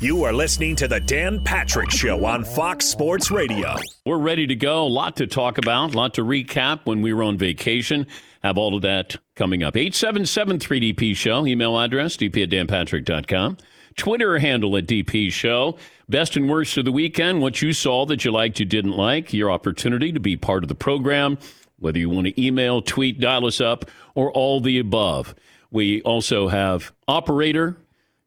You are listening to the Dan Patrick Show on Fox Sports Radio. We're ready to go. A lot to talk about, a lot to recap when we were on vacation. Have all of that coming up. 877 3DP Show. Email address, dp at danpatrick.com. Twitter handle at DP Show. Best and worst of the weekend. What you saw that you liked, you didn't like. Your opportunity to be part of the program. Whether you want to email, tweet, dial us up, or all the above. We also have operator.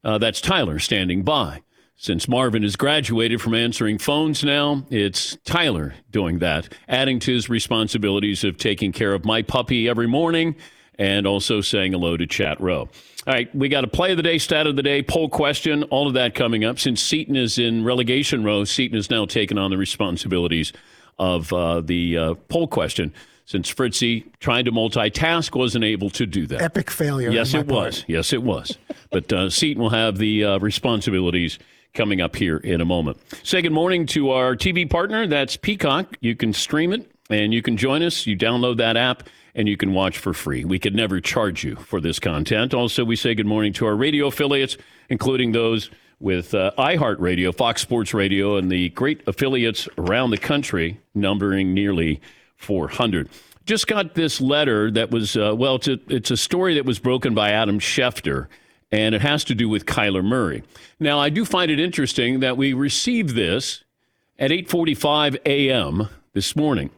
Uh, that's Tyler standing by. Since Marvin has graduated from answering phones now, it's Tyler doing that, adding to his responsibilities of taking care of my puppy every morning and also saying hello to Chat Row. All right, we got a play of the day, stat of the day, poll question, all of that coming up. Since Seton is in relegation row, Seton has now taken on the responsibilities of uh, the uh, poll question. Since Fritzy tried to multitask, wasn't able to do that. Epic failure. Yes, it part. was. Yes, it was. but uh, Seton will have the uh, responsibilities coming up here in a moment. Say good morning to our TV partner. That's Peacock. You can stream it and you can join us. You download that app and you can watch for free. We could never charge you for this content. Also, we say good morning to our radio affiliates, including those with uh, iHeartRadio, Fox Sports Radio, and the great affiliates around the country, numbering nearly 400. Just got this letter that was, uh, well, it's a, it's a story that was broken by Adam Schefter, and it has to do with Kyler Murray. Now, I do find it interesting that we received this at 8:45 a.m. this morning.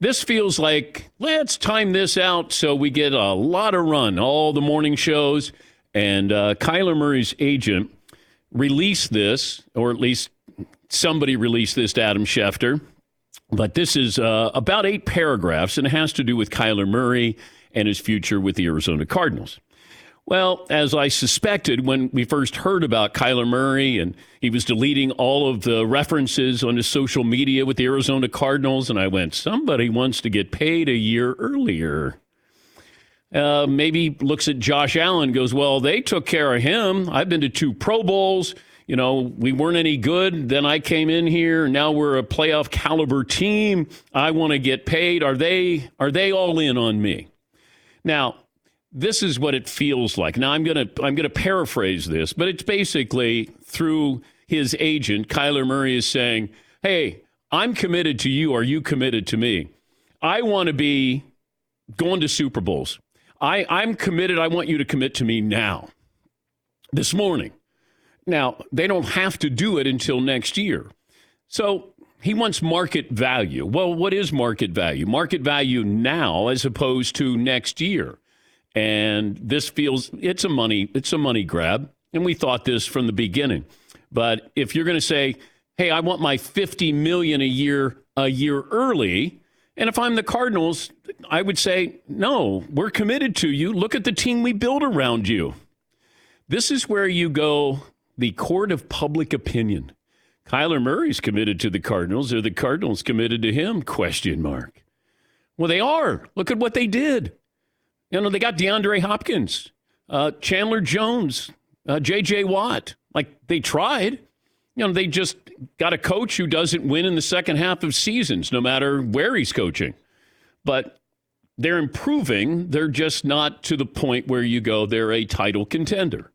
This feels like let's time this out so we get a lot of run, all the morning shows. And uh, Kyler Murray's agent released this, or at least somebody released this to Adam Schefter. But this is uh, about eight paragraphs, and it has to do with Kyler Murray and his future with the Arizona Cardinals. Well, as I suspected when we first heard about Kyler Murray and he was deleting all of the references on his social media with the Arizona Cardinals, and I went, somebody wants to get paid a year earlier. Uh, maybe looks at Josh Allen, goes, well, they took care of him. I've been to two Pro Bowls. You know, we weren't any good. Then I came in here. Now we're a playoff caliber team. I want to get paid. Are they are they all in on me? Now, this is what it feels like. Now I'm to I'm to paraphrase this, but it's basically through his agent Kyler Murray is saying, "Hey, I'm committed to you. Are you committed to me? I want to be going to Super Bowls. I I'm committed. I want you to commit to me now. This morning. Now, they don't have to do it until next year. So, he wants market value. Well, what is market value? Market value now as opposed to next year and this feels it's a money it's a money grab and we thought this from the beginning but if you're going to say hey i want my 50 million a year a year early and if i'm the cardinals i would say no we're committed to you look at the team we build around you this is where you go the court of public opinion kyler murray's committed to the cardinals are the cardinals committed to him question mark well they are look at what they did you know, they got DeAndre Hopkins, uh, Chandler Jones, uh, J.J. Watt. Like they tried. You know, they just got a coach who doesn't win in the second half of seasons, no matter where he's coaching. But they're improving. They're just not to the point where you go, they're a title contender,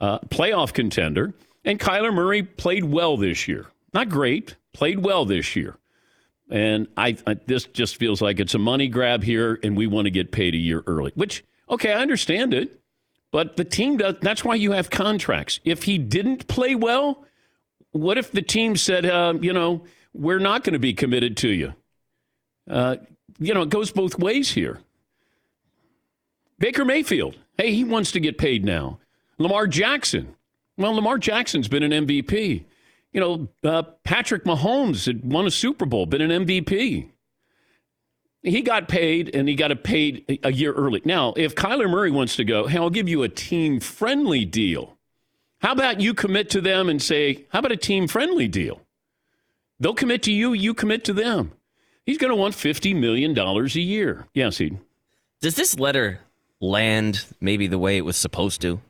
uh, playoff contender. And Kyler Murray played well this year. Not great, played well this year. And I, I, this just feels like it's a money grab here, and we want to get paid a year early. Which, okay, I understand it, but the team does. That's why you have contracts. If he didn't play well, what if the team said, uh, you know, we're not going to be committed to you? Uh, you know, it goes both ways here. Baker Mayfield, hey, he wants to get paid now. Lamar Jackson, well, Lamar Jackson's been an MVP. You know, uh, Patrick Mahomes had won a Super Bowl, been an MVP. He got paid and he got it paid a year early. Now, if Kyler Murray wants to go, hey, I'll give you a team friendly deal. How about you commit to them and say, how about a team friendly deal? They'll commit to you, you commit to them. He's going to want $50 million a year. Yes, he. Does this letter land maybe the way it was supposed to?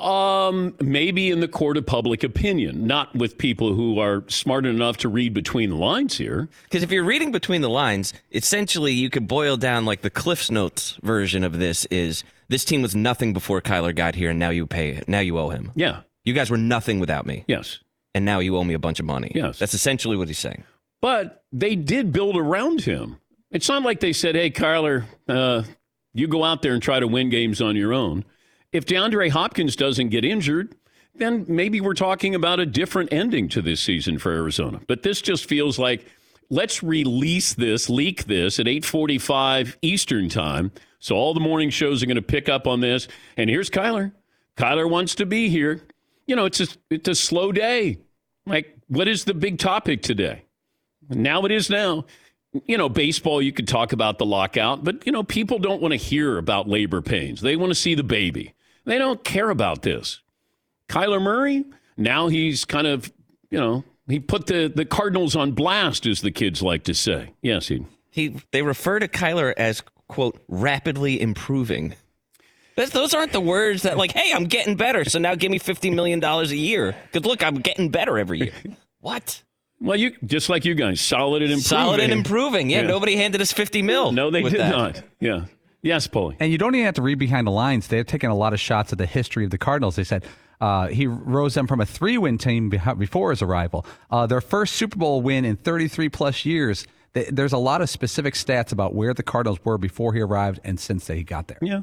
Um, maybe in the court of public opinion, not with people who are smart enough to read between the lines here. Because if you're reading between the lines, essentially you could boil down like the Cliff's Notes version of this is this team was nothing before Kyler got here, and now you pay, now you owe him. Yeah, You guys were nothing without me, Yes. and now you owe me a bunch of money. Yes. That's essentially what he's saying. But they did build around him. It's not like they said, hey, Kyler, uh, you go out there and try to win games on your own. If DeAndre Hopkins doesn't get injured, then maybe we're talking about a different ending to this season for Arizona. But this just feels like let's release this, leak this at 8:45 Eastern time. So all the morning shows are going to pick up on this. And here's Kyler. Kyler wants to be here. You know, it's a, it's a slow day. Like, what is the big topic today? Now it is now. You know, baseball, you could talk about the lockout, but, you know, people don't want to hear about labor pains. They want to see the baby. They don't care about this. Kyler Murray, now he's kind of, you know, he put the, the Cardinals on blast, as the kids like to say. Yes, he. He they refer to Kyler as quote rapidly improving. That's, those aren't the words that like, hey, I'm getting better, so now give me fifty million dollars a year. Because look, I'm getting better every year. What? Well, you just like you guys, solid and improving. Solid and improving. Yeah, Yeah. nobody handed us fifty mil. No, they did that. not. Yeah. Yes, Paulie. And you don't even have to read behind the lines. They're taking a lot of shots at the history of the Cardinals. They said uh, he rose them from a three win team before his arrival. Uh, their first Super Bowl win in 33 plus years. There's a lot of specific stats about where the Cardinals were before he arrived and since he got there. Yeah.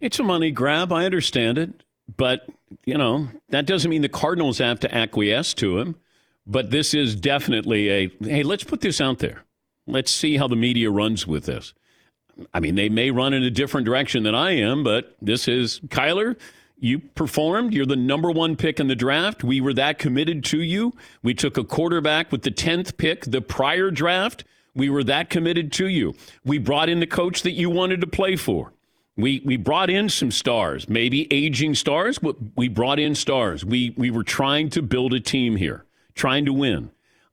It's a money grab. I understand it. But, you know, that doesn't mean the Cardinals have to acquiesce to him. But this is definitely a hey, let's put this out there. Let's see how the media runs with this. I mean, they may run in a different direction than I am, but this is Kyler. You performed. You're the number one pick in the draft. We were that committed to you. We took a quarterback with the 10th pick the prior draft. We were that committed to you. We brought in the coach that you wanted to play for. We we brought in some stars, maybe aging stars, but we brought in stars. We we were trying to build a team here, trying to win.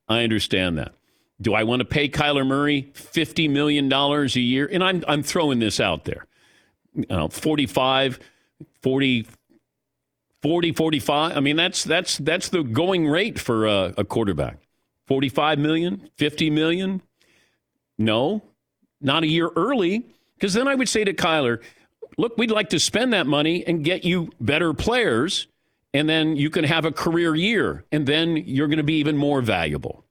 I understand that. Do I want to pay Kyler Murray fifty million dollars a year? And I'm I'm throwing this out there. Know, 45, 40, 40, 45. I mean, that's that's that's the going rate for a, a quarterback. 45 million, 50 million. No, not a year early. Because then I would say to Kyler, look, we'd like to spend that money and get you better players, and then you can have a career year, and then you're going to be even more valuable.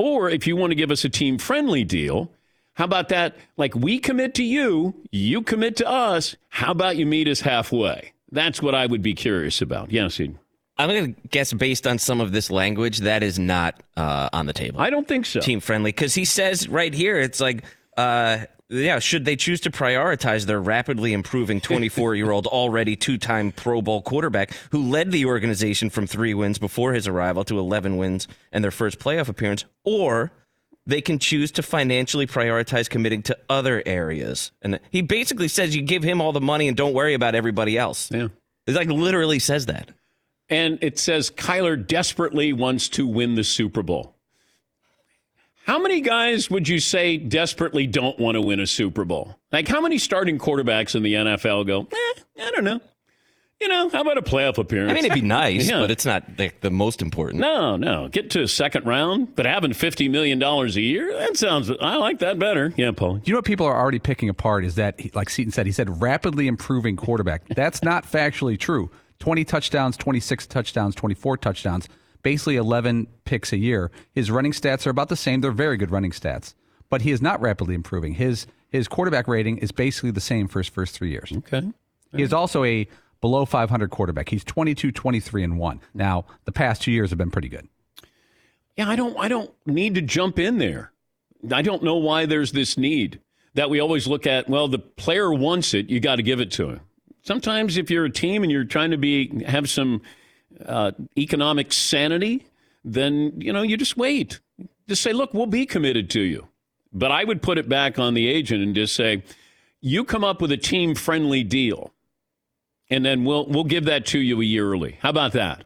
Or if you want to give us a team friendly deal, how about that? Like we commit to you, you commit to us. How about you meet us halfway? That's what I would be curious about. Yes. I'm going to guess based on some of this language that is not uh, on the table. I don't think so. team friendly because he says right here it's like uh yeah should they choose to prioritize their rapidly improving 24 year old already two-time pro bowl quarterback who led the organization from three wins before his arrival to 11 wins and their first playoff appearance or they can choose to financially prioritize committing to other areas and he basically says you give him all the money and don't worry about everybody else Yeah. it like literally says that And it says Kyler desperately wants to win the Super Bowl. How many guys would you say desperately don't want to win a Super Bowl? Like, how many starting quarterbacks in the NFL go, eh, I don't know. You know, how about a playoff appearance? i mean it'd be nice Yeah. but it's not like the most important no, no. Get to a second round, but having $50 million a year, that sounds, I like that better. Yeah, Paul. You know what people are already picking apart is that, like Seton said, he said rapidly improving quarterback. That's not factually true. 20 touchdowns, 26 touchdowns, 24 touchdowns, basically 11 picks a year. His running stats are about the same. They're very good running stats, but he is not rapidly improving. His his quarterback rating is basically the same for his first three years. Okay. He is also a below 500 quarterback. He's 22, 23, and 1. Now, the past two years have been pretty good. Yeah, I don't I don't need to jump in there. I don't know why there's this need that we always look at, well, the player wants it, you got to give it to him. Sometimes if you're a team and you're trying to be have some uh, economic sanity, then you know, you just wait. Just say, "Look, we'll be committed to you." But I would put it back on the agent and just say, "You come up with a team-friendly deal." And then we'll we'll give that to you a year early. How about that?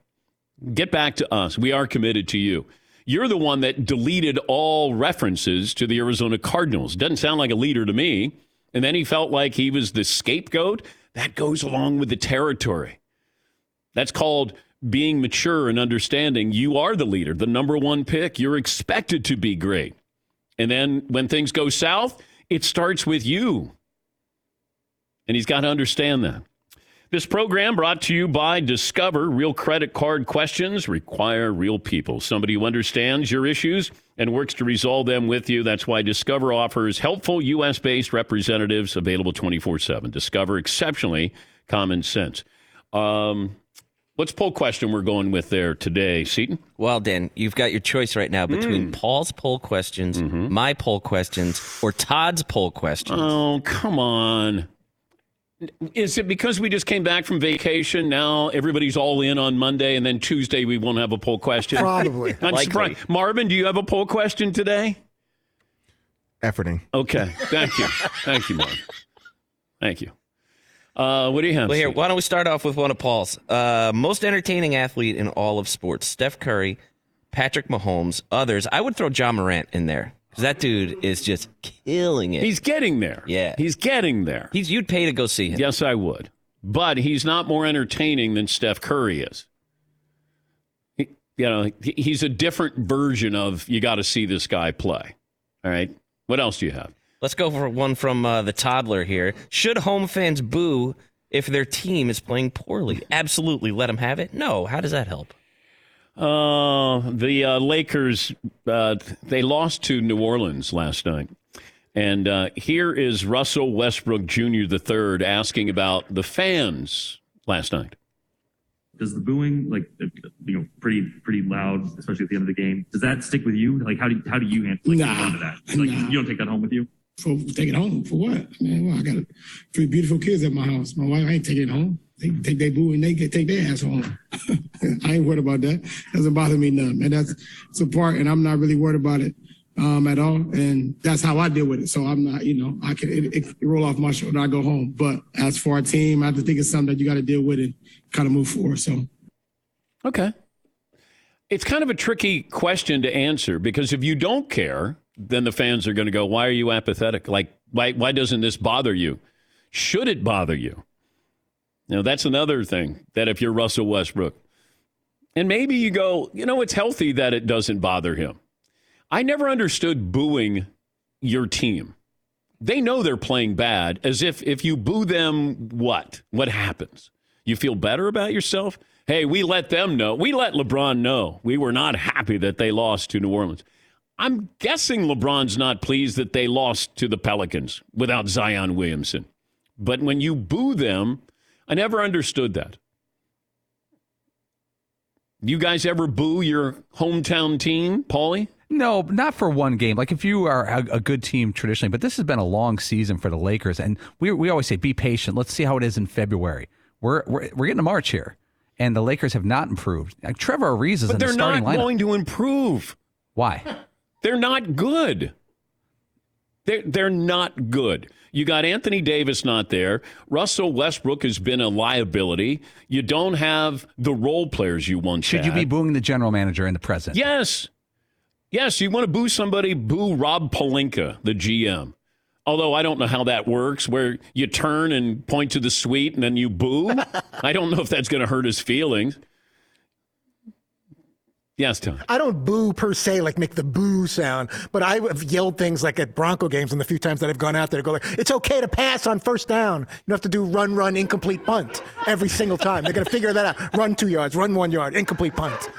Get back to us. We are committed to you. You're the one that deleted all references to the Arizona Cardinals. Doesn't sound like a leader to me. And then he felt like he was the scapegoat. That goes along with the territory. That's called being mature and understanding. You are the leader, the number one pick. You're expected to be great. And then when things go south, it starts with you. And he's got to understand that. This program brought to you by Discover. Real credit card questions require real people. Somebody who understands your issues and works to resolve them with you. That's why Discover offers helpful U.S. based representatives available 24 7. Discover exceptionally common sense. Um, what's poll question we're going with there today, Seton? Well, Dan, you've got your choice right now between hmm. Paul's poll questions, mm-hmm. my poll questions, or Todd's poll questions. Oh, come on. Is it because we just came back from vacation? Now everybody's all in on Monday, and then Tuesday we won't have a poll question? Probably. I'm Likely. surprised. Marvin, do you have a poll question today? Efforting. Okay. Thank you. Thank you, Marvin. Thank you. Uh, what do you have? Well, here, why don't we start off with one of Paul's? Uh, most entertaining athlete in all of sports: Steph Curry, Patrick Mahomes, others. I would throw Ja Morant in there 'cause that dude is just killing it. He's getting there. Yeah. He's getting there. He's you'd pay to go see him. Yes, I would. But he's not more entertaining than Steph Curry is. He, you know, he's a different version of you got to see this guy play. All right. What else do you have? Let's go for one from uh, the toddler here. Should home fans boo if their team is playing poorly? Absolutely, let them have it. No, how does that help? Uh, the uh, Lakers, uh, they lost to New Orleans last night. And uh, here is Russell Westbrook Jr. the third asking about the fans last night. does the booing like uh, you know pretty pretty loud especially at the end of the game does that stick with you like how do how do you handle like, Nah, that like nah. you don't take that home with you for take it home for what? Man, well, I got three beautiful kids at my house. My wife I ain't taking it home. They take their boo and they can take their ass home. I ain't worried about that. Doesn't bother me none, And That's it's a part, and I'm not really worried about it um, at all. And that's how I deal with it. So I'm not, you know, I can it, it, roll off my shoulder. I go home. But as for our team, I have to think it's something that you got to deal with and kind of move forward. So. Okay. It's kind of a tricky question to answer because if you don't care, then the fans are going to go, "Why are you apathetic? Like, why why doesn't this bother you? Should it bother you?" Know, that's another thing that if you're Russell Westbrook, and maybe you go, you know, it's healthy that it doesn't bother him. I never understood booing your team. They know they're playing bad, as if if you boo them, what? What happens? You feel better about yourself? Hey, we let them know. We let LeBron know we were not happy that they lost to New Orleans. I'm guessing LeBron's not pleased that they lost to the Pelicans without Zion Williamson. But when you boo them, I never understood that. You guys ever boo your hometown team, Paulie? No, not for one game. Like if you are a, a good team traditionally, but this has been a long season for the Lakers, and we we always say be patient. Let's see how it is in February. We're we're, we're getting to March here, and the Lakers have not improved. Like Trevor Ariza is But in the they're starting not lineup. going to improve. Why? They're not good. They're, they're not good. You got Anthony Davis not there. Russell Westbrook has been a liability. You don't have the role players you once Should you be booing the general manager and the president? Yes. Yes, you want to boo somebody, boo Rob Pelinka, the GM. Although I don't know how that works, where you turn and point to the suite and then you boo. I don't know if that's going to hurt his feelings. Yes, Tom. I don't boo per se, like make the boo sound, but I have yelled things like at Bronco games and the few times that I've gone out there go like, it's okay to pass on first down. You don't have to do run, run, incomplete punt every single time. They're going to figure that out. Run two yards, run one yard, incomplete punt.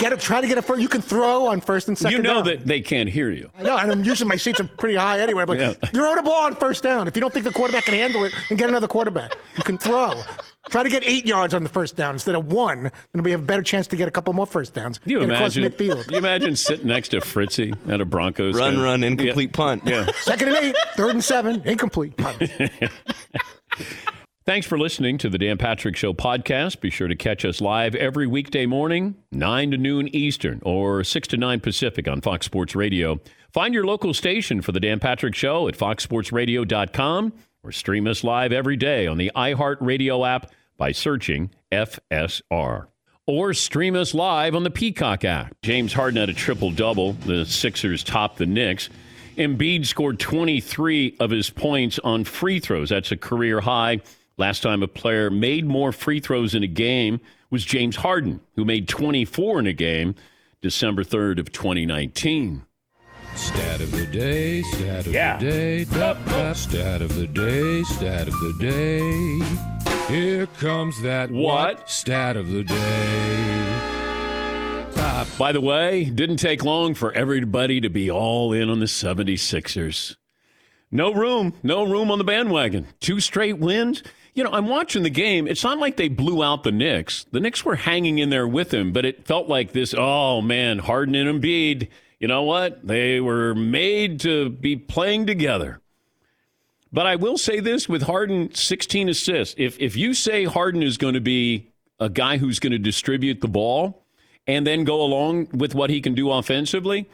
Get it, try to get a first. You can throw on first and second You know down. that they can't hear you. I know, and I'm usually my seats are pretty high anyway. But Yeah. throw the ball on first down. If you don't think the quarterback can handle it, then get another quarterback. You can throw. Try to get eight yards on the first down instead of one. Then we have a better chance to get a couple more first downs. Can you across imagine? midfield. You imagine sitting next to Fritzy at a Broncos Run, game? run, incomplete Yeah. punt. Yeah. Second and eight, third and seven, incomplete. punt. Thanks for listening to the Dan Patrick Show podcast. Be sure to catch us live every weekday morning, 9 to noon Eastern or 6 to 9 Pacific on Fox Sports Radio. Find your local station for the Dan Patrick Show at foxsportsradio.com or stream us live every day on the iHeartRadio app by searching FSR. Or stream us live on the Peacock app. James Harden had a triple double. The Sixers topped the Knicks. Embiid scored 23 of his points on free throws. That's a career high. Last time a player made more free throws in a game was James Harden, who made 24 in a game December 3rd of 2019. Stat of the day, stat of Yeah. the day, tap, tap, stat of the day, stat of the day. Here comes that What? Stat of the day. Top. By the way, didn't take long for everybody to be all in on the 76ers. No room, no room on the bandwagon. Two straight wins. You know, I'm watching the game. It's not like they blew out the Knicks. The Knicks were hanging in there with him, but it felt like this, oh man, Harden and Embiid, you know what? They were made to be playing together. But I will say this with Harden 16 assists. If if you say Harden is going to be a guy who's going to distribute the ball and then go along with what he can do offensively,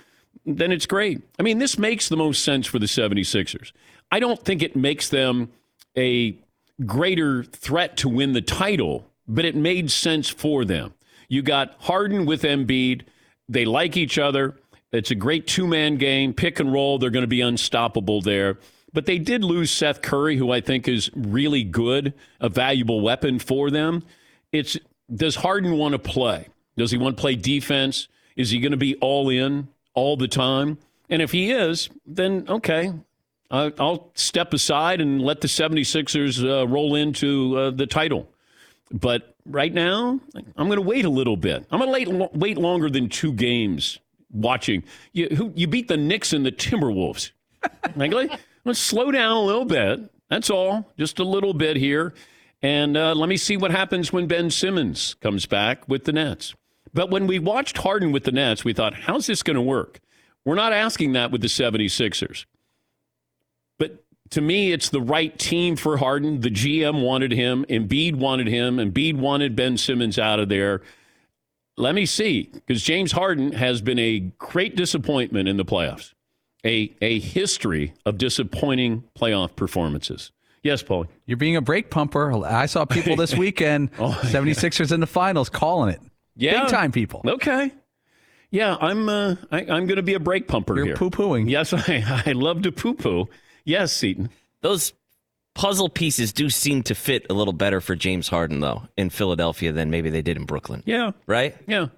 then it's great. I mean, this makes the most sense for the 76ers. I don't think it makes them a greater threat to win the title, but it made sense for them. You got Harden with Embiid. They like each other. It's a great two man game, pick and roll. They're going to be unstoppable there. But they did lose Seth Curry, who I think is really good, a valuable weapon for them. It's does Harden want to play? Does he want to play defense? Is he going to be all in all the time? And if he is, then okay, I'll step aside and let the 76ers uh, roll into uh, the title. But right now, I'm going to wait a little bit. I'm going to wait, longer than two games watching. You, who, you beat the Knicks and the Timberwolves. Like, let- let's slow down a little bit. That's all. Just a little bit here. And uh, let me see what happens when Ben Simmons comes back with the Nets. But when we watched Harden with the Nets, we thought, how's this going to work? We're not asking that with the 76ers. But to me, it's the right team for Harden. The GM wanted him. Embiid wanted him. Embiid wanted Ben Simmons out of there. Let me see, because James Harden has been a great disappointment in the playoffs, a, a history of disappointing playoff performances. Yes, Paul. You're being a brake pumper. I saw people this weekend, 76ers in the finals, calling it. Yeah. Big time people. Okay. Yeah, I'm. Uh, I, I'm going to be a brake pumper here. You're here. poo pooing. Yes, I, I love to poo poo. Yes, Seton. Those puzzle pieces do seem to fit a little better for James Harden, though, in Philadelphia than maybe they did in Brooklyn. Yeah, Right? yeah.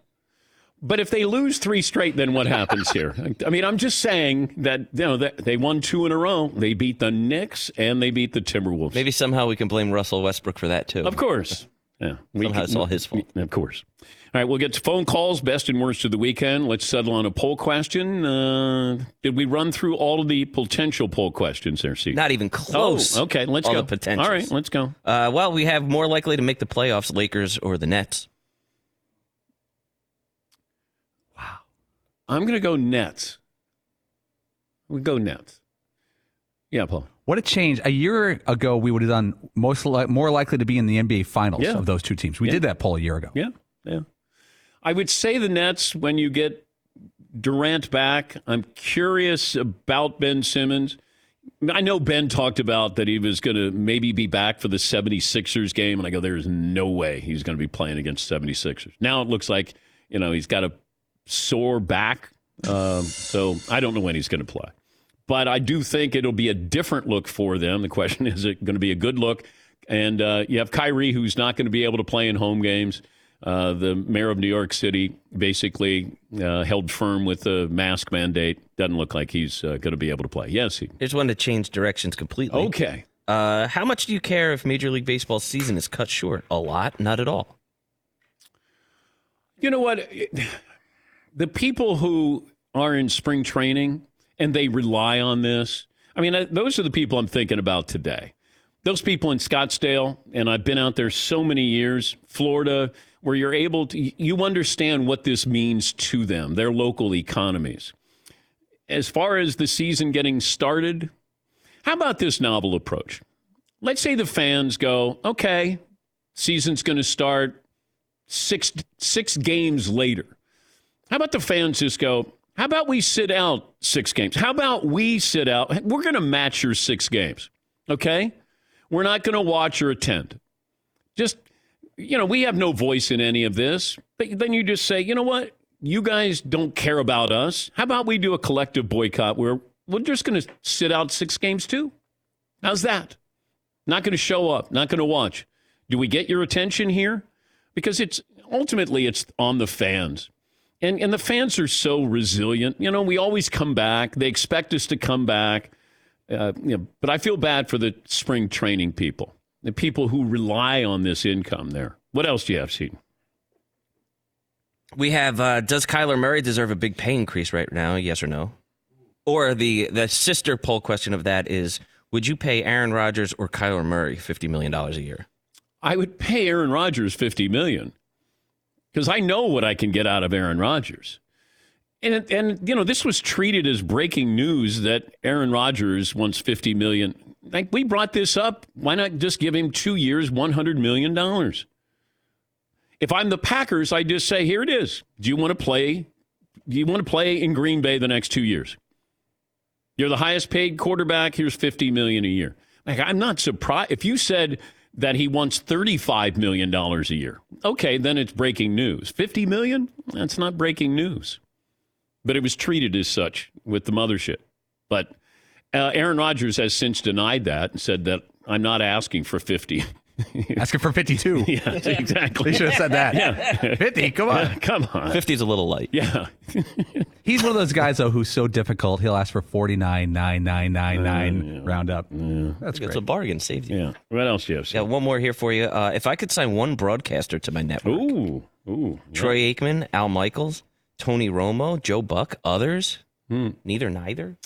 But if they lose three straight, then what happens here? I mean, I'm just saying that you know that they won two in a row. They beat the Knicks and they beat the Timberwolves. Maybe somehow we can blame Russell Westbrook for that, too. Of course. Yeah. We Somehow it's all his fault. Of course. All right, we'll get to phone calls, best and worst of the weekend. Let's settle on a poll question. Uh, did we run through all of the potential poll questions there, Steve? Not even close. Oh, okay, let's all go. The potentials. All right, let's go. Uh, well, we have more likely to make the playoffs, Lakers or the Nets. Wow. I'm going to go Nets. We go Nets. Yeah, Paul. What a change. A year ago, we would have done most li- more likely to be in the NBA finals Yeah. of those two teams. We Yeah. did that poll a year ago. Yeah, yeah. I would say the Nets when you get Durant back. I'm curious about Ben Simmons. I know Ben talked about that he was going to maybe be back for the 76ers game, and I go, there's no way he's going to be playing against 76ers. Now it looks like, you know, he's got a sore back, um, so I don't know when he's going to play. But I do think it'll be a different look for them. The question is, it going to be a good look? And uh, you have Kyrie, who's not going to be able to play in home games. Uh, the mayor of New York City basically uh, held firm with the mask mandate. Doesn't look like he's uh, going to be able to play. Yes, he. Here's one to change directions completely. Okay. Uh, how much do you care if Major League Baseball season is cut short? A lot? Not at all. You know what? The people who are in spring training and they rely on this. I mean, uh, those are the people I'm thinking about today. Those people in Scottsdale, and I've been out there so many years, Florida, where you're able to, you understand what this means to them, their local economies. As far as the season getting started, how about this novel approach? Let's say the fans go, okay, season's going to start six six games later. How about the fans just go, how about we sit out six games? How about we sit out? We're going to match your six games. Okay? We're not going to watch or attend. Just, you know, we have no voice in any of this. But then you just say, you know what? You guys don't care about us. How about we do a collective boycott where we're just going to sit out six games too? How's that? Not going to show up, not going to watch. Do we get your attention here? Because it's ultimately it's on the fans. And and the fans are so resilient. You know, we always come back. They expect us to come back. Uh, you know, but I feel bad for the spring training people, the people who rely on this income there. What else do you have, Seton? We have uh, does Kyler Murray deserve a big pay increase right now? Yes or no? Or the the sister poll question of that is would you pay Aaron Rodgers or Kyler Murray $50 million a year? I would pay Aaron Rodgers 50 million because I know what I can get out of Aaron Rodgers. And and you know, this was treated as breaking news that Aaron Rodgers wants 50 million. Like we brought this up, why not just give him 2 years 100 million dollars? If I'm the Packers, I just say, here it is. Do you want to play? Do you want to play in Green Bay the next two years? You're the highest paid quarterback. Here's 50 million a year. Like, I'm not surprised if you said that he wants 35 million dollars a year. Okay, then it's breaking news. 50 million? That's not breaking news. But it was treated as such with the mothership. But uh, Aaron Rodgers has since denied that and said that I'm not asking for 50. Asking for 52. yeah, exactly. They should have said that. Yeah. 50, come on. Come on. 50 is a little light. Yeah. He's one of those guys, though, who's so difficult. He'll ask for 49, 9, 9, 9, 9, round up. That's It's a bargain, saved you. Yeah. What else do you have? Yeah, one more here for you. Uh, if I could sign one broadcaster to my network, Ooh. Ooh. Troy Aikman, Al Michaels, Tony Romo, Joe Buck, others, neither, neither.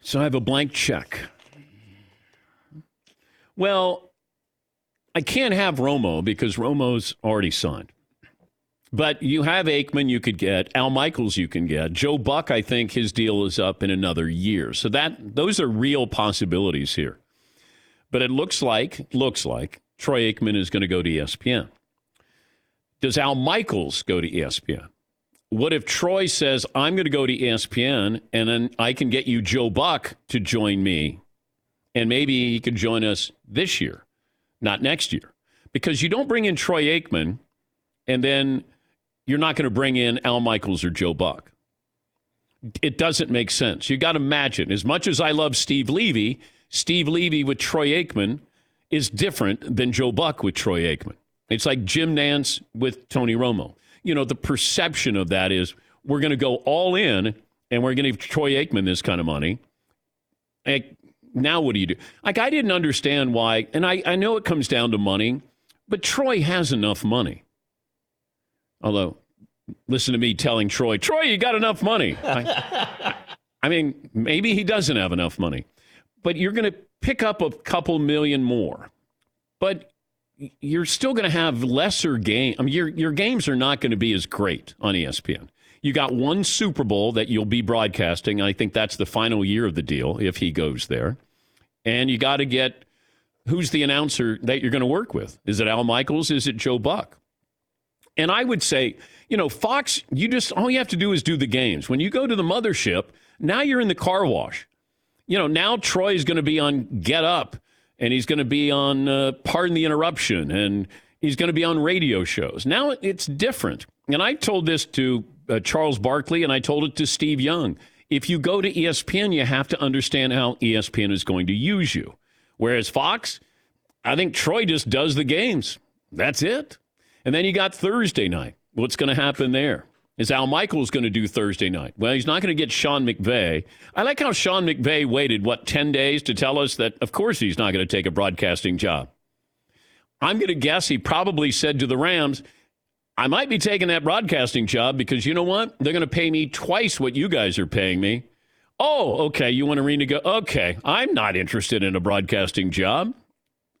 So I have a blank check. Well, I can't have Romo because Romo's already signed. But you have Aikman you could get, Al Michaels you can get. Joe Buck, I think his deal is up in another year. So that those are real possibilities here. But it looks like looks like Troy Aikman is going to go to ESPN. Does Al Michaels go to ESPN? What if Troy says, I'm going to go to ESPN and then I can get you Joe Buck to join me? And maybe he could join us this year, not next year. Because you don't bring in Troy Aikman and then you're not going to bring in Al Michaels or Joe Buck. It doesn't make sense. You got to imagine, as much as I love Steve Levy, Steve Levy with Troy Aikman is different than Joe Buck with Troy Aikman. It's like Jim Nantz with Tony Romo. You know, the perception of that is we're going to go all in and we're going to give Troy Aikman this kind of money. Like, now what do you do? Like, I didn't understand why, and I, I know it comes down to money, but Troy has enough money. Although, listen to me telling Troy, Troy, you got enough money. I, I mean, maybe he doesn't have enough money, but you're going to pick up a couple million more. But you're still going to have lesser game. I mean, your your games are not going to be as great on ESPN. You got one Super Bowl that you'll be broadcasting. I think that's the final year of the deal if he goes there. And you got to get who's the announcer that you're going to work with? Is it Al Michaels? Is it Joe Buck? And I would say, you know, Fox, you just all you have to do is do the games. When you go to the mothership, now you're in the car wash. You know, now Troy is going to be on Get Up and he's going to be on uh, Pardon the Interruption and he's going to be on radio shows. Now it's different. And I told this to uh, Charles Barkley and I told it to Steve Young. If you go to ESPN, you have to understand how ESPN is going to use you. Whereas Fox, I think Troy just does the games. That's it. And then you got Thursday night. What's going to happen there? Is Al Michaels going to do Thursday night? Well, he's not going to get Sean McVay. I like how Sean McVay waited, what, 10 days to tell us that, of course, he's not going to take a broadcasting job. I'm going to guess he probably said to the Rams, I might be taking that broadcasting job because you know what? They're going to pay me twice what you guys are paying me. Oh, okay. You want Arena to renegotiate? Okay. I'm not interested in a broadcasting job.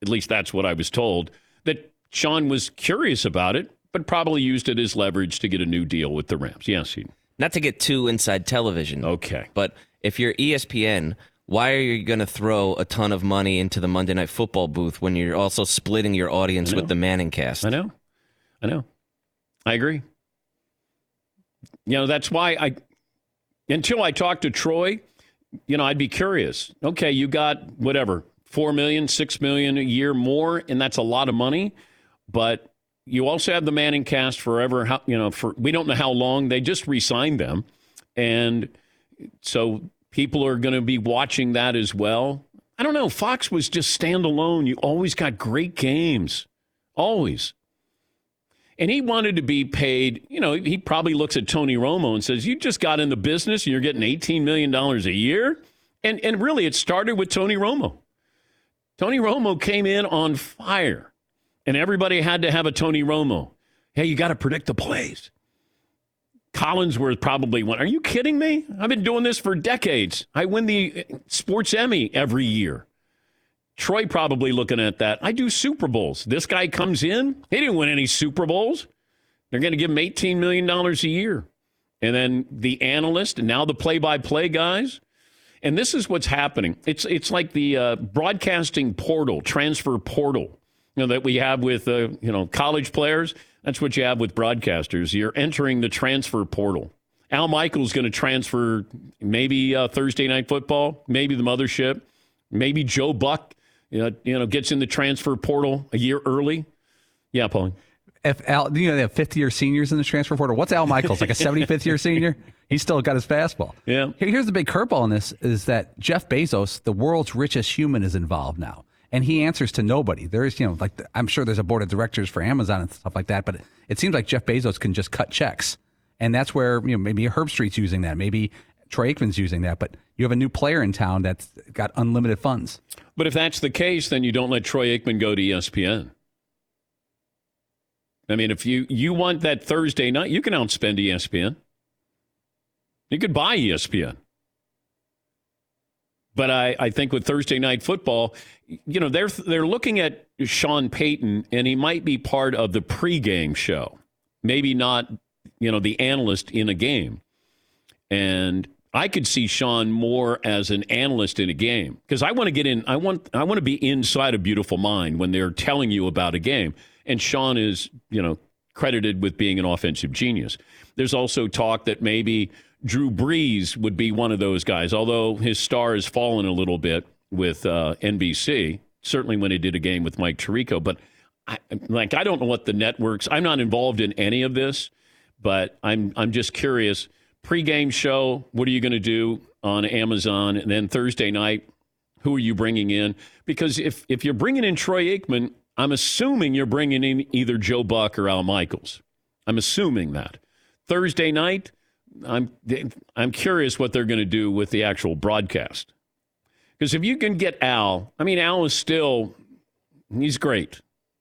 At least that's what I was told. That Sean was curious about it, but probably used it as leverage to get a new deal with the Rams. Yes, he. Not to get too inside television. Okay. But if you're ESPN, why are you going to throw a ton of money into the Monday Night Football booth when you're also splitting your audience with the ManningCast? I know. I know. I agree. You know, that's why I, until I talked to Troy, you know, I'd be curious. Okay, you got whatever, four million, six million a year more, and that's a lot of money. But you also have the ManningCast forever. How, you know, for we don't know how long. They just re-signed them, and so people are going to be watching that as well. I don't know. Fox was just standalone. You always got great games, always. and he wanted to be paid. You know, he probably looks at Tony Romo and says, "You just got in the business, and you're getting 18 million dollars a year." And and really, it started with Tony Romo. Tony Romo came in on fire, and everybody had to have a Tony Romo. Hey, you got to predict the plays. Collinsworth probably won. Are you kidding me? I've been doing this for decades. I win the Sports Emmy every year. Troy probably looking at that. I do Super Bowls. This guy comes in. He didn't win any Super Bowls. They're going to give him $18 million a year. And then the analyst and now the play by play guys. And this is what's happening. It's, it's like the uh, broadcasting portal, transfer portal you know, that we have with uh, you know college players. That's what you have with broadcasters. You're entering the transfer portal. Al Michaels going to transfer maybe uh, Thursday night football, maybe the mothership, maybe Joe Buck, you know, you know, gets in the transfer portal a year early. Yeah, Paul. If Al, you know, they have 50 year seniors in the transfer portal. What's Al Michaels like a 75th year senior? He's still got his fastball. Yeah. Here's the big curveball in this: is that Jeff Bezos, the world's richest human, is involved now and he answers to nobody. There's, you know, like I'm sure there's a board of directors for Amazon and stuff like that, but it seems like Jeff Bezos can just cut checks, and that's where you know maybe Herbstreit's using that, maybe Troy Aikman's using that, but you have a new player in town that's got unlimited funds. But if that's the case, then you don't let Troy Aikman go to ESPN. I mean, if you you want that Thursday night, you can outspend ESPN. You could buy ESPN. But I, I think with Thursday night football, you know, they're they're looking at Sean Payton, and he might be part of the pregame show, maybe not, you know, the analyst in a game. And I could see Sean more as an analyst in a game because I want to get in. I want I want to be inside a beautiful mind when they're telling you about a game. And Sean is, you know, credited with being an offensive genius. There's also talk that maybe Drew Brees would be one of those guys, although his star has fallen a little bit with uh, NBC, certainly when he did a game with Mike Tirico. But I, like, I don't know what the networks. I'm not involved in any of this, but I'm I'm just curious. Pre-game show. What are you going to do on Amazon? And then Thursday night, who are you bringing in? Because if if you're bringing in Troy Aikman, I'm assuming you're bringing in either Joe Buck or Al Michaels. I'm assuming that Thursday night. I'm I'm curious what they're going to do with the actual broadcast. Because if you can get Al, I mean, Al is still, he's great.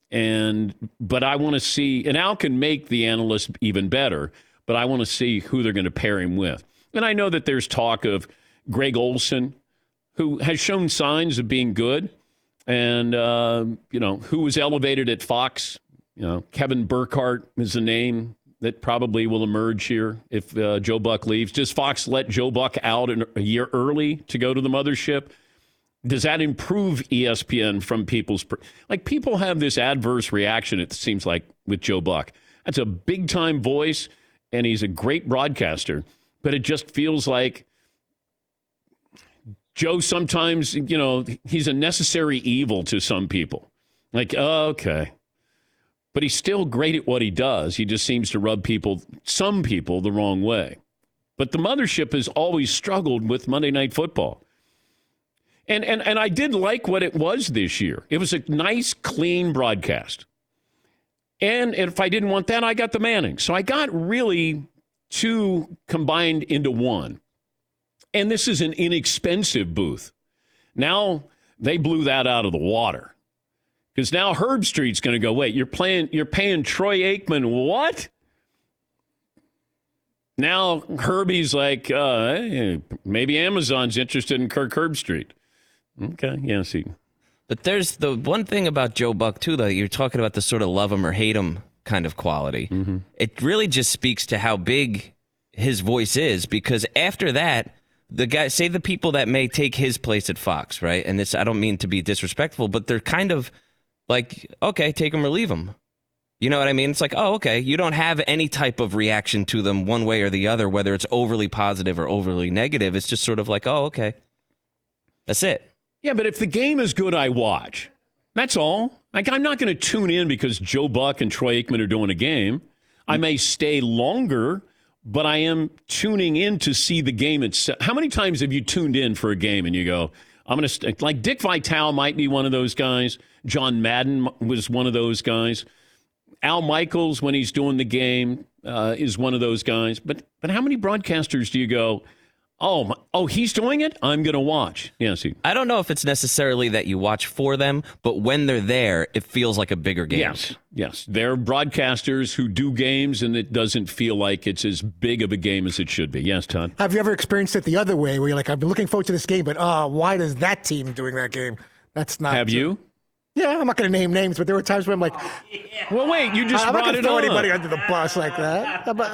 And, but I want to see, and Al can make the analyst even better, but I want to see who they're going to pair him with. And I know that there's talk of Greg Olsen, who has shown signs of being good, and, uh, you know, who was elevated at Fox. You know, Kevin Burkhardt is the name that probably will emerge here if uh, Joe Buck leaves. Does Fox let Joe Buck out a year early to go to the mothership? does that improve ESPN from people's like people have this adverse reaction it seems like with Joe Buck. That's a big time voice and he's a great broadcaster, but it just feels like Joe sometimes, you know, he's a necessary evil to some people. Like, okay. But he's still great at what he does. He just seems to rub people, some people, the wrong way. But the mothership has always struggled with Monday Night Football. And, and, and I did like what it was this year. It was a nice, clean broadcast. And if I didn't want that, I got the Manning. So I got really two combined into one. And this is an inexpensive booth. Now they blew that out of the water. Because now Herbstreit's going to go, wait, you're playing, you're paying Troy Aikman what? Now Herbie's like, uh, maybe Amazon's interested in Kirk Herbstreit. Okay, yeah, see. But there's the one thing about Joe Buck too, though. You're talking about the sort of love him or hate him kind of quality. Mm-hmm. It really just speaks to how big his voice is, because after that, the guy say the people that may take his place at Fox, right? And this I don't mean to be disrespectful, but they're kind of like, okay, take them or leave them. You know what I mean? It's like, oh, okay, you don't have any type of reaction to them one way or the other, whether it's overly positive or overly negative. It's just sort of like, oh, okay, that's it. Yeah, but if the game is good, I watch. That's all. Like, I'm not going to tune in because Joe Buck and Troy Aikman are doing a game. I may stay longer, but I am tuning in to see the game itself. How many times have you tuned in for a game and you go, I'm going to, st-, like Dick Vitale might be one of those guys. John Madden was one of those guys. Al Michaels, when he's doing the game, uh, is one of those guys. But but how many broadcasters do you go? Oh, my, oh, he's doing it. I'm going to watch. Yes, he, I don't know if it's necessarily that you watch for them, but when they're there, it feels like a bigger game. yes, yes. They're broadcasters who do games, and it doesn't feel like it's as big of a game as it should be. Yes, Todd. Have you ever experienced it the other way, where you're like, I've been looking forward to this game, but oh, why does that team doing that game? That's not. Have you? Yeah, I'm not going to name names, but there were times where I'm like, Well, wait. You just I'm not brought going it to throw on. anybody under the bus like that. Uh, But,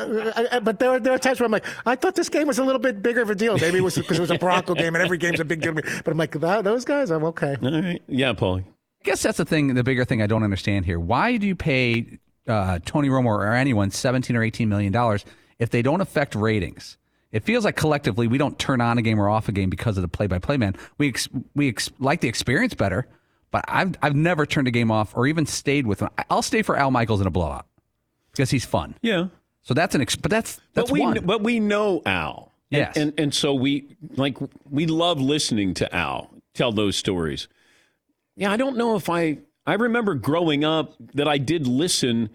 uh, but there, were, there are times where I'm like, I thought this game was a little bit bigger of a deal. Maybe it was because it was a Bronco game, and every game's a big deal. But I'm like, that, those guys, I'm okay. All right. Yeah, Paul. I guess that's the thing, the bigger thing I don't understand here. Why do you pay uh, Tony Romo or anyone 17 or 18 million dollars if they don't affect ratings? It feels like collectively we don't turn on a game or off a game because of the play-by-play man. We ex- we ex- like the experience better, but I've I've never turned a game off or even stayed with one. I'll stay for Al Michaels in a blowout because he's fun. Yeah. So that's an ex- but that's that's but we one. but we know Al. And- Yes. And, and so we like we love listening to Al tell those stories. Yeah, I don't know if I I remember growing up that I did listen,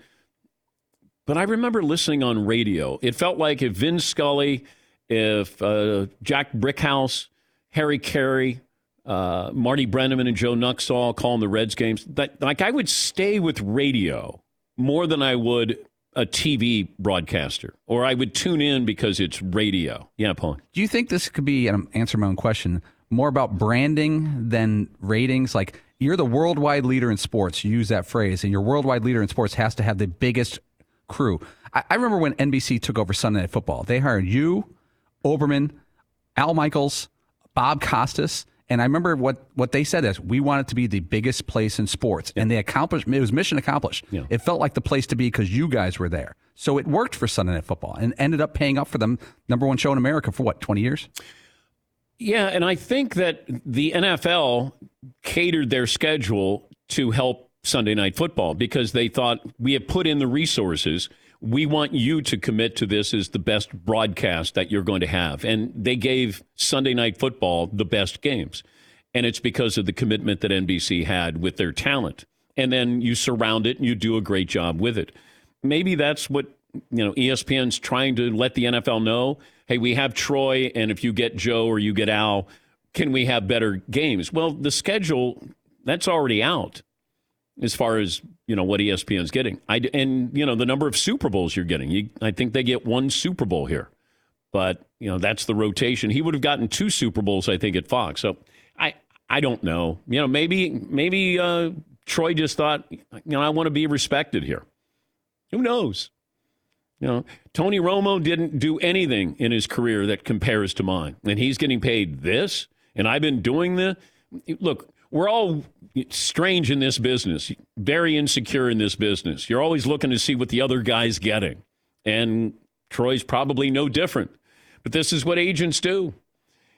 but I remember listening on radio. It felt like if Vin Scully, if uh, Jack Brickhouse, Harry Caray, uh, Marty Brennaman, and Joe Nuxhall calling the Reds games, that like I would stay with radio more than I would a TV broadcaster, or I would tune in because it's radio. Yeah, Paul. Do you think this could be, and I'm answering my own question, more about branding than ratings? Like, you're the worldwide leader in sports. You use that phrase, and your worldwide leader in sports has to have the biggest crew. I, I remember when NBC took over Sunday Night Football, they hired you, Olbermann, Al Michaels, Bob Costas. And I remember what, what they said is we want it to be the biggest place in sports. And they accomplished it was mission accomplished. Yeah. It felt like the place to be because you guys were there. So it worked for Sunday Night Football and ended up paying up for them. Number one show in America for what, 20 years? Yeah, and I think that the NFL catered their schedule to help Sunday night football because they thought we have put in the resources. We want you to commit to this as the best broadcast that you're going to have. And they gave Sunday night football the best games. And it's because of the commitment that NBC had with their talent. And then you surround it and you do a great job with it. Maybe that's what you know ESPN's trying to let the NFL know, hey, we have Troy and if you get Joe or you get Al, can we have better games? Well, the schedule that's already out as far as you know what ESPN's getting. I and you know the number of Super Bowls you're getting. You, I think they get one Super Bowl here, but you know that's the rotation. He would have gotten two Super Bowls, I think, at Fox. So I I don't know. You know maybe maybe uh, Troy just thought you know I want to be respected here. Who knows? You know, Tony Romo didn't do anything in his career that compares to mine, and he's getting paid this, and I've been doing the. Look, we're all strange in this business, very insecure in this business. You're always looking to see what the other guy's getting, and Troy's probably no different. But this is what agents do.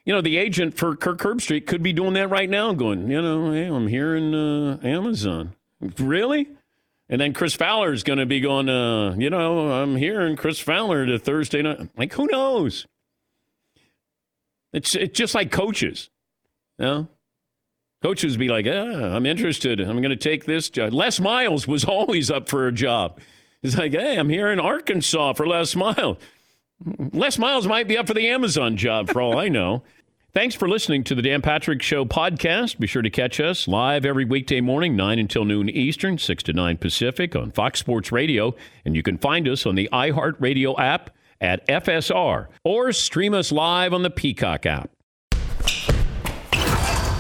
You know, the agent for Kirk Herbstreit could be doing that right now, going, you know, hey, I'm here in uh, Amazon. Really? And then Chris Fowler is going to be going, uh, you know, I'm here in Chris Fowler to Thursday night. Like, who knows? It's it's just like coaches. You know? Coaches be like, ah, I'm interested. I'm going to take this job. Les Miles was always up for a job. He's like, hey, I'm here in Arkansas for Les Miles. Les Miles might be up for the Amazon job for all I know. Thanks for listening to the Dan Patrick Show podcast. Be sure to catch us live every weekday morning, 9 until noon Eastern, 6 to 9 Pacific on Fox Sports Radio. And you can find us on the iHeartRadio app at FSR or stream us live on the Peacock app.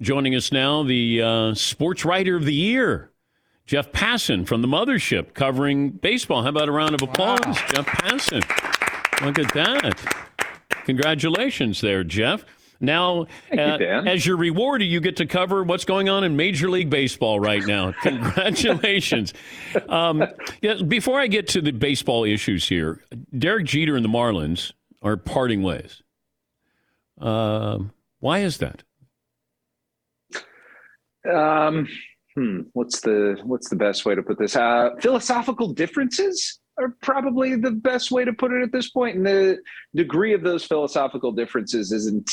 Joining us now, the uh, sports writer of the year, Jeff Passan from the Mothership, covering baseball. How about a round of applause, Jeff Passan? Look at that. Congratulations there, Jeff. Now, you, uh, Dan. as your reward, you get to cover what's going on in Major League Baseball right now. Congratulations. um, yeah, before I get to the baseball issues here, Derek Jeter and the Marlins are parting ways. Um, why is that? Um, hmm, what's the what's the best way to put this? Uh, philosophical differences are probably the best way to put it at this point, and the degree of those philosophical differences isn't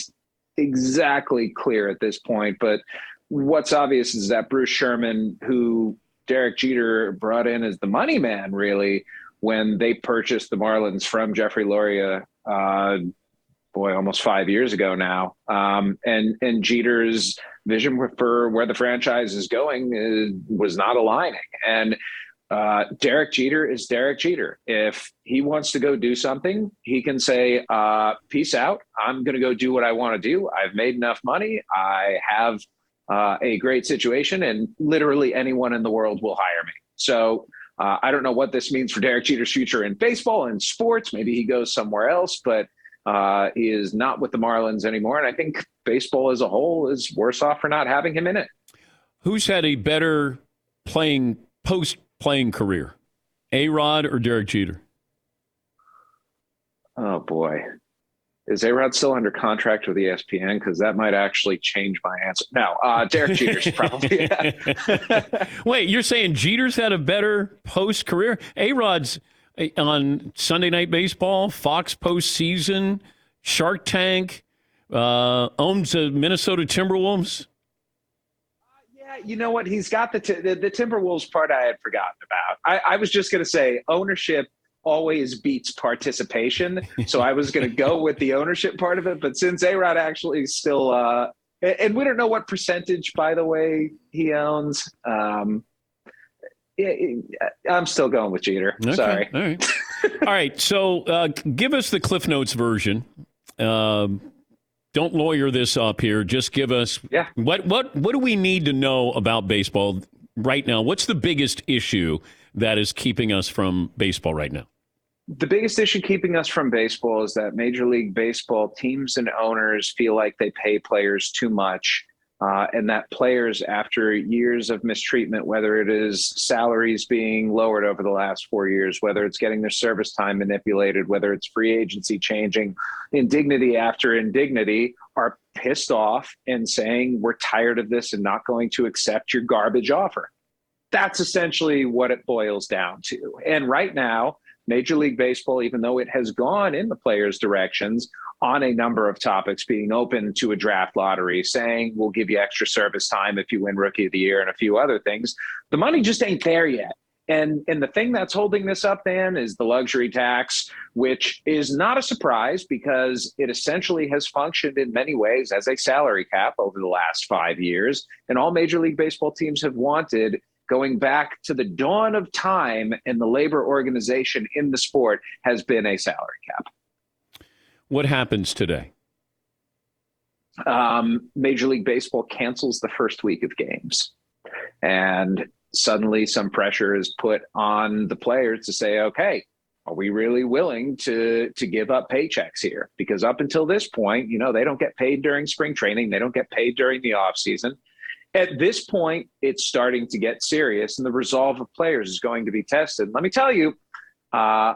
exactly clear at this point. But what's obvious is that Bruce Sherman, who Derek Jeter brought in as the money man, really, when they purchased the Marlins from Jeffrey Loria. Uh, boy, almost five years ago now. Um, and and Jeter's vision for where the franchise is going is, was not aligning. And uh, Derek Jeter is Derek Jeter. If he wants to go do something, he can say, uh, "Peace out. I'm going to go do what I want to do. I've made enough money. I have uh, a great situation, and literally anyone in the world will hire me." So. Uh, I don't know what this means for Derek Jeter's future in baseball and sports. Maybe he goes somewhere else, but uh, he is not with the Marlins anymore. And I think baseball as a whole is worse off for not having him in it. Who's had a better playing post playing career, A Rod or Derek Jeter? Oh boy, is A Rod still under contract with ESPN? Because that might actually change my answer. No, uh, Derek Jeter's probably. Wait, you're saying Jeter's had a better post career? A Rod's on Sunday Night Baseball, Fox postseason, Shark Tank, uh, owns the Minnesota Timberwolves. Yeah, you know what? He's got the t- the, the Timberwolves part I had forgotten about. I, I was just going to say ownership always beats participation, so I was going to go with the ownership part of it. But since A Rod actually is still, uh, and, and we don't know what percentage, by the way, he owns. Um, I'm still going with Jeter. Okay, Sorry. All right. All right. So uh, give us the Cliff Notes version. Um, don't lawyer this up here. Just give us yeah. what what what do we need to know about baseball right now? What's the biggest issue that is keeping us from baseball right now? The biggest issue keeping us from baseball is that Major League Baseball teams and owners feel like they pay players too much. Uh, and that players, after years of mistreatment, whether it is salaries being lowered over the last four years, whether it's getting their service time manipulated, whether it's free agency changing, indignity after indignity, are pissed off and saying, We're tired of this and not going to accept your garbage offer. That's essentially what it boils down to. And right now, Major League Baseball, even though it has gone in the players' directions on a number of topics, being open to a draft lottery, saying we'll give you extra service time if you win Rookie of the Year and a few other things, the money just ain't there yet. And and the thing that's holding this up, Dan, is the luxury tax, which is not a surprise because it essentially has functioned in many ways as a salary cap over the last five years. And all Major League Baseball teams have wanted going back to the dawn of time and the labor organization in the sport has been a salary cap. What happens today? Um, Major League Baseball cancels the first week of games. And suddenly some pressure is put on the players to say, okay, are we really willing to to give up paychecks here? Because up until this point, you know, they don't get paid during spring training, they don't get paid during the offseason. At this point, it's starting to get serious, and the resolve of players is going to be tested. Let me tell you, uh,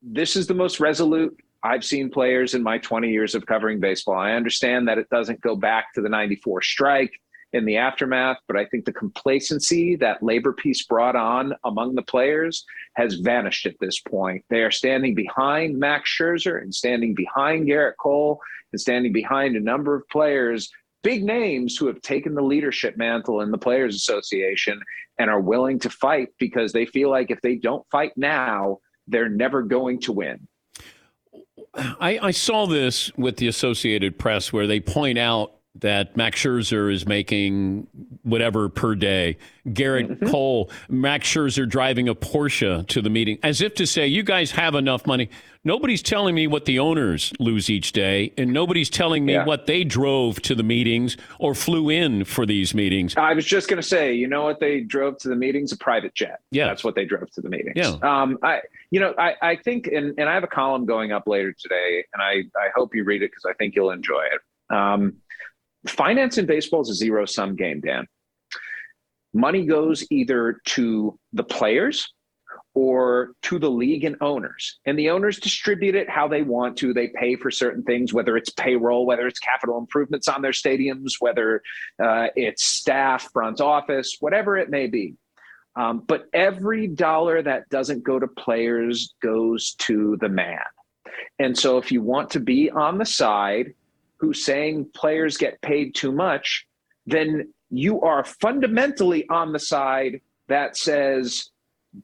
this is the most resolute I've seen players in my 20 years of covering baseball. I understand that it doesn't go back to the 94 strike in the aftermath, but I think the complacency that labor peace brought on among the players has vanished at this point. They are standing behind Max Scherzer and standing behind Gerrit Cole and standing behind a number of players big names who have taken the leadership mantle in the Players Association and are willing to fight because they feel like if they don't fight now, they're never going to win. I, I saw this with the Associated Press where they point out that Max Scherzer is making whatever per day. Gerrit Mm-hmm. Cole, Max Scherzer driving a Porsche to the meeting, as if to say, you guys have enough money. Nobody's telling me what the owners lose each day, and nobody's telling me Yeah. what they drove to the meetings or flew in for these meetings. I was just going to say, you know what they drove to the meetings? A private jet. Yeah. That's what they drove to the meetings. Yeah. Um, I, you know, I, I think, and, and I have a column going up later today, and I, I hope you read it because I think you'll enjoy it. Um, finance in baseball is a zero sum game, Dan. Money goes either to the players or to the league and owners. And the owners distribute it how they want to. They pay for certain things, whether it's payroll, whether it's capital improvements on their stadiums, whether uh, it's staff, front office, whatever it may be. Um, but every dollar that doesn't go to players goes to the man. And so if you want to be on the side who's saying players get paid too much, then you are fundamentally on the side that says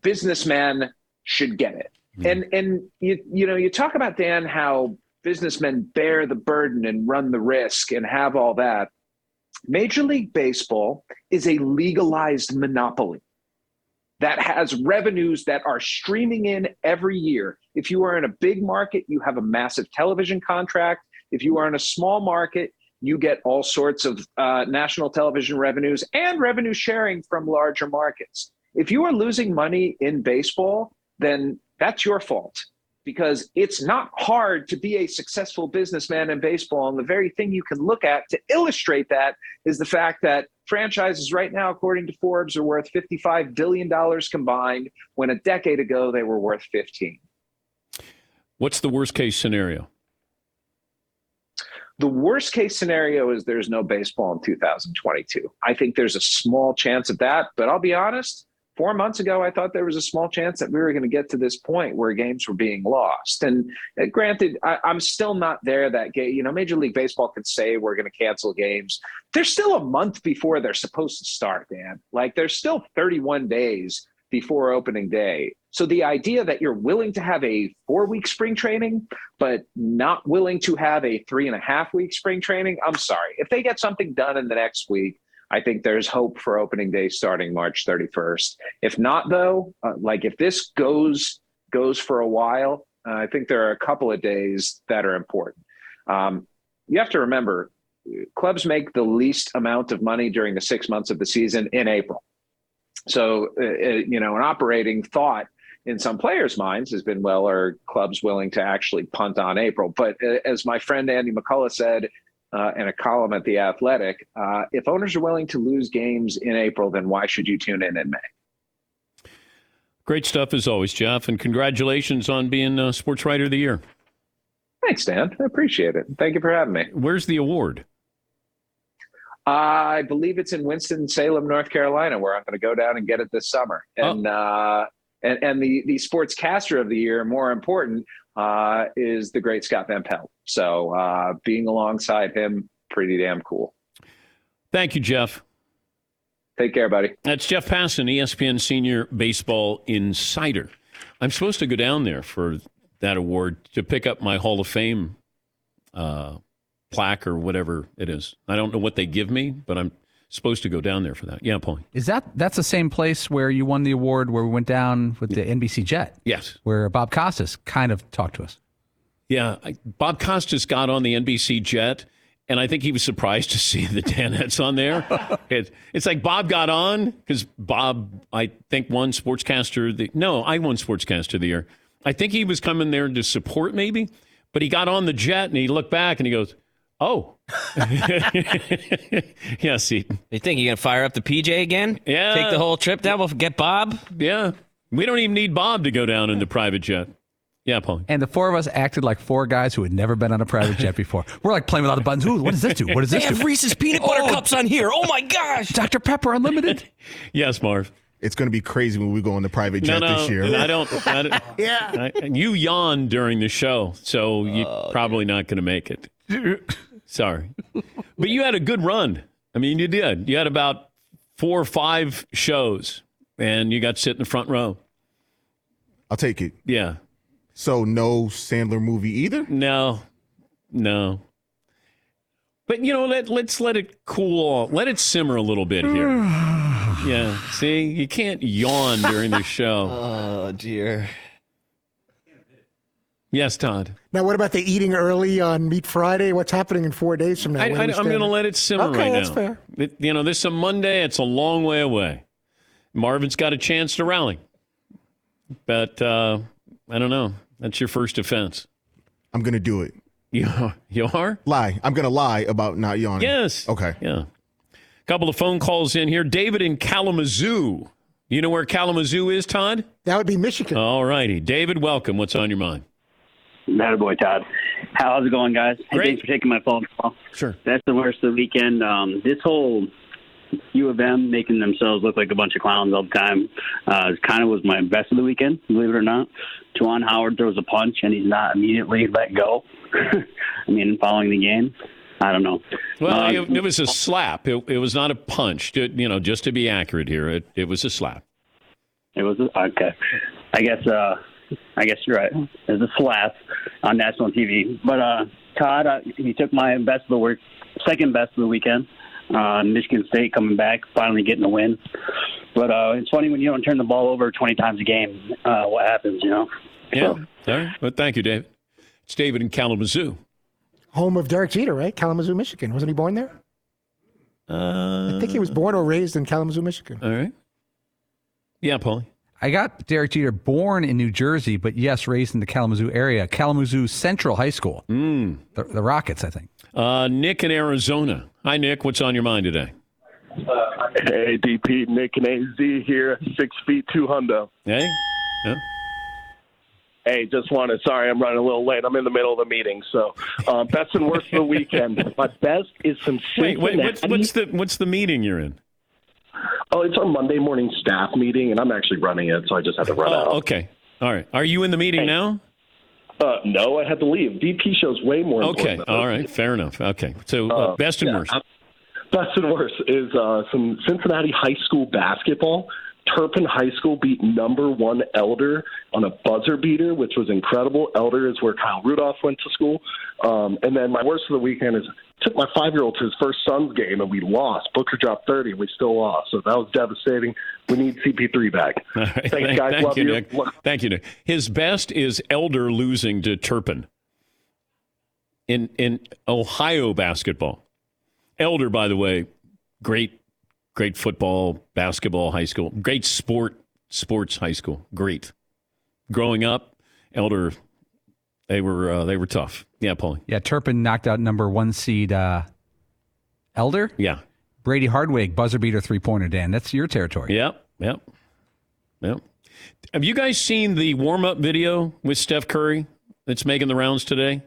businessmen should get it. Mm. And and you you know you talk about Dan how businessmen bear the burden and run the risk and have all that. Major League Baseball is a legalized monopoly that has revenues that are streaming in every year. If you are in a big market, you have a massive television contract. If you are in a small market, you get all sorts of uh, national television revenues and revenue sharing from larger markets. If you are losing money in baseball, then that's your fault because it's not hard to be a successful businessman in baseball. And the very thing you can look at to illustrate that is the fact that franchises right now, according to Forbes, are worth $55 billion combined, when a decade ago they were worth 15. What's the worst case scenario? The worst case scenario is there's no baseball in 2022. I think there's a small chance of that, but I'll be honest, four months ago, I thought there was a small chance that we were going to get to this point where games were being lost. And uh, granted, I, am still not there. That game, you know, Major League Baseball can say we're going to cancel games. There's still a month before they're supposed to start, Dan. Like there's still 31 days before opening day. So the idea that you're willing to have a four week spring training, but not willing to have a three and a half week spring training, I'm sorry. If they get something done in the next week, I think there's hope for opening day starting March 31st. If not, though, uh, like if this goes goes for a while, uh, I think there are a couple of days that are important. Um, you have to remember, clubs make the least amount of money during the six months of the season in April. So, uh, uh you know, an operating thought in some players' minds has been, well, are clubs willing to actually punt on April? But uh, as my friend Andy McCullough said uh, in a column at The Athletic. Uh, if owners are willing to lose games in April, then why should you tune in in May? Great stuff as always, Jeff, and congratulations on being a Sports Writer of the Year. Thanks, Dan. I appreciate it. Thank you for having me. Where's the award? I believe it's in Winston Salem, North Carolina, where I'm going to go down and get it this summer. Oh. And oh. uh, and and the the sportscaster of the year, more important, uh, is the great Scott Van Pelt. So uh, being alongside him, pretty damn cool. Thank you, Jeff. Take care, buddy. That's Jeff Passan, ESPN Senior Baseball Insider. I'm supposed to go down there for that award to pick up my Hall of Fame uh, plaque or whatever it is. I don't know what they give me, but I'm supposed to go down there for that. Yeah, Paul. Is that that's the same place where you won the award where we went down with the NBC jet? Yes. Where Bob Costas kind of talked to us. Yeah, Bob Costas got on the NBC jet, and I think he was surprised to see the Danettes on there. it, it's like Bob got on because Bob, I think, won Sportscaster. The, no, I won Sportscaster of the year. I think he was coming there to support maybe, but he got on the jet and he looked back and he goes, "Oh, yeah, Seton. You think you're gonna fire up the PJ again? Yeah. Take the whole trip down. We'll get Bob. Yeah. We don't even need Bob to go down in the private jet. Yeah, Paul. And the four of us acted like four guys who had never been on a private jet before. We're like playing with all the buttons. Ooh, what does this do? What does this they have do? Reese's peanut butter oh. cups on here. Oh my gosh. Dr. Pepper Unlimited. yes, Marv. It's going to be crazy when we go on the private jet no, no, this year. I don't. I don't yeah. I, you yawned during the show, so you're oh, probably not going to make it. Sorry. but you had a good run. I mean, you did. You had about four or five shows, and you got to sit in the front row. I'll take it. Yeah. So no Sandler movie either? No. No. But you know, let let's let it cool off. Let it simmer a little bit here. yeah. See, you can't yawn during the show. oh dear. Yes, Todd. Now, what about the eating early on Meat Friday? What's happening in four days from now? I, am going to let it simmer okay, right that's now. fair. It, you know, this is a Monday. It's a long way away. Marvin's got a chance to rally, but uh, I don't know. That's your first offense. I'm going to do it. You are? You are? Lie. I'm gonna lie about not yawning. Yes. Okay. Yeah. A Couple of phone calls in here. David in Kalamazoo. You know where Kalamazoo is, Todd? That would be Michigan. All righty. David, welcome. What's on your mind? That boy, Todd. How's it going, guys? Hey, thanks for taking my phone call. Sure. That's the worst of the weekend. Um, this whole U of M making themselves look like a bunch of clowns all the time uh, kind of was my best of the weekend, believe it or not. Juwan Howard throws a punch and he's not immediately let go. I mean, following the game, I don't know. Well, Uh, it, it was a slap. It, it was not a punch. You know, just to be accurate here, it, it was a slap. It was okay. I guess uh I guess you're right. It was a slap on national TV. But uh Todd, uh, you took my best of the work, second best of the weekend. Uh, Michigan State coming back, finally getting a win. But uh, it's funny when you don't turn the ball over 20 times a game, uh, what happens, you know? Yeah. All right. Well, thank you, David. It's David in Kalamazoo. Home of Derek Jeter, right? Kalamazoo, Michigan. Wasn't he born there? Uh, I think he was born or raised in Kalamazoo, Michigan. All right. Yeah, Paulie. I got Derek Jeter born in New Jersey, but yes, raised in the Kalamazoo area. Kalamazoo Central High School. Mm. The, the Rockets, I think. Uh, Nick in Arizona. Hi, Nick. What's on your mind today? Hey, DP, Nick and AZ here, six feet two hundo. Hey. Yeah. Hey, just wanted. Sorry, I'm running a little late. I'm in the middle of the meeting. So, uh, best and worst of the weekend. My best is some Wait, wait. What's, what's the what's the meeting you're in? Oh, it's our Monday morning staff meeting, and I'm actually running it, so I just had to run out. Oh, okay. All right. Are you in the meeting now? Uh, no, I had to leave. DP shows way more. Okay. important than All those. right. Fair enough. Okay. So uh, Uh, best and yeah, worst. Best and worst is uh, some Cincinnati high school basketball. Turpin High School beat number one Elder on a buzzer beater, which was incredible. Elder is where Kyle Rudolph went to school. Um, and then my worst of the weekend is took my five year old to his first son's game and we lost. Booker dropped 30 and we still lost. So that was devastating. We need CP3 back. Right. Thanks, Thank, guys. thank Love you, you. Nick. Thank you, Nick. His best is Elder losing to Turpin in in Ohio basketball. Elder, by the way, great, great football, basketball, high school, great sport, sports high school, great. Growing up, Elder, they were uh, they were tough. Yeah, Paulie. Yeah, Turpin knocked out number one seed uh, Elder. Yeah. Brady Hardwig, buzzer beater three pointer, Dan. That's your territory. Yep, yep, yep. Have you guys seen the warm up video with Steph Curry that's making the rounds today?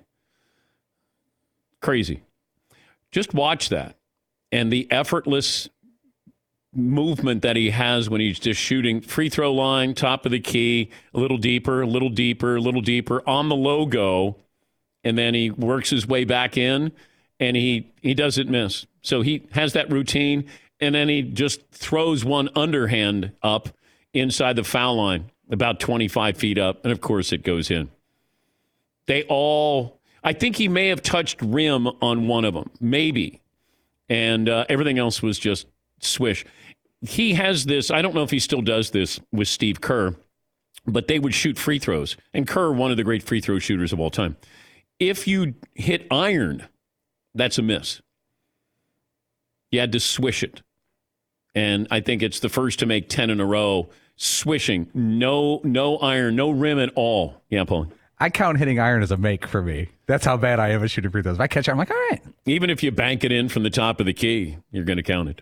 Crazy. Just watch that and the effortless movement that he has when he's just shooting free throw line, top of the key, a little deeper, a little deeper, a little deeper on the logo, and then he works his way back in and he he doesn't miss. So he has that routine and then he just throws one underhand up inside the foul line about 25 feet up and of course it goes in. They all I think he may have touched rim on one of them, maybe. And uh, everything else was just swish. He has this, I don't know if he still does this with Steve Kerr, but they would shoot free throws. And Kerr, one of the great free throw shooters of all time. If you hit iron, that's a miss. You had to swish it. And I think it's the first to make 10 in a row, swishing. No, no iron, no rim at all. Yeah, Paul. I count hitting iron as a make for me. That's how bad I am at shooting free throws. If I catch it, I'm like, all right. Even if you bank it in from the top of the key, you're going to count it.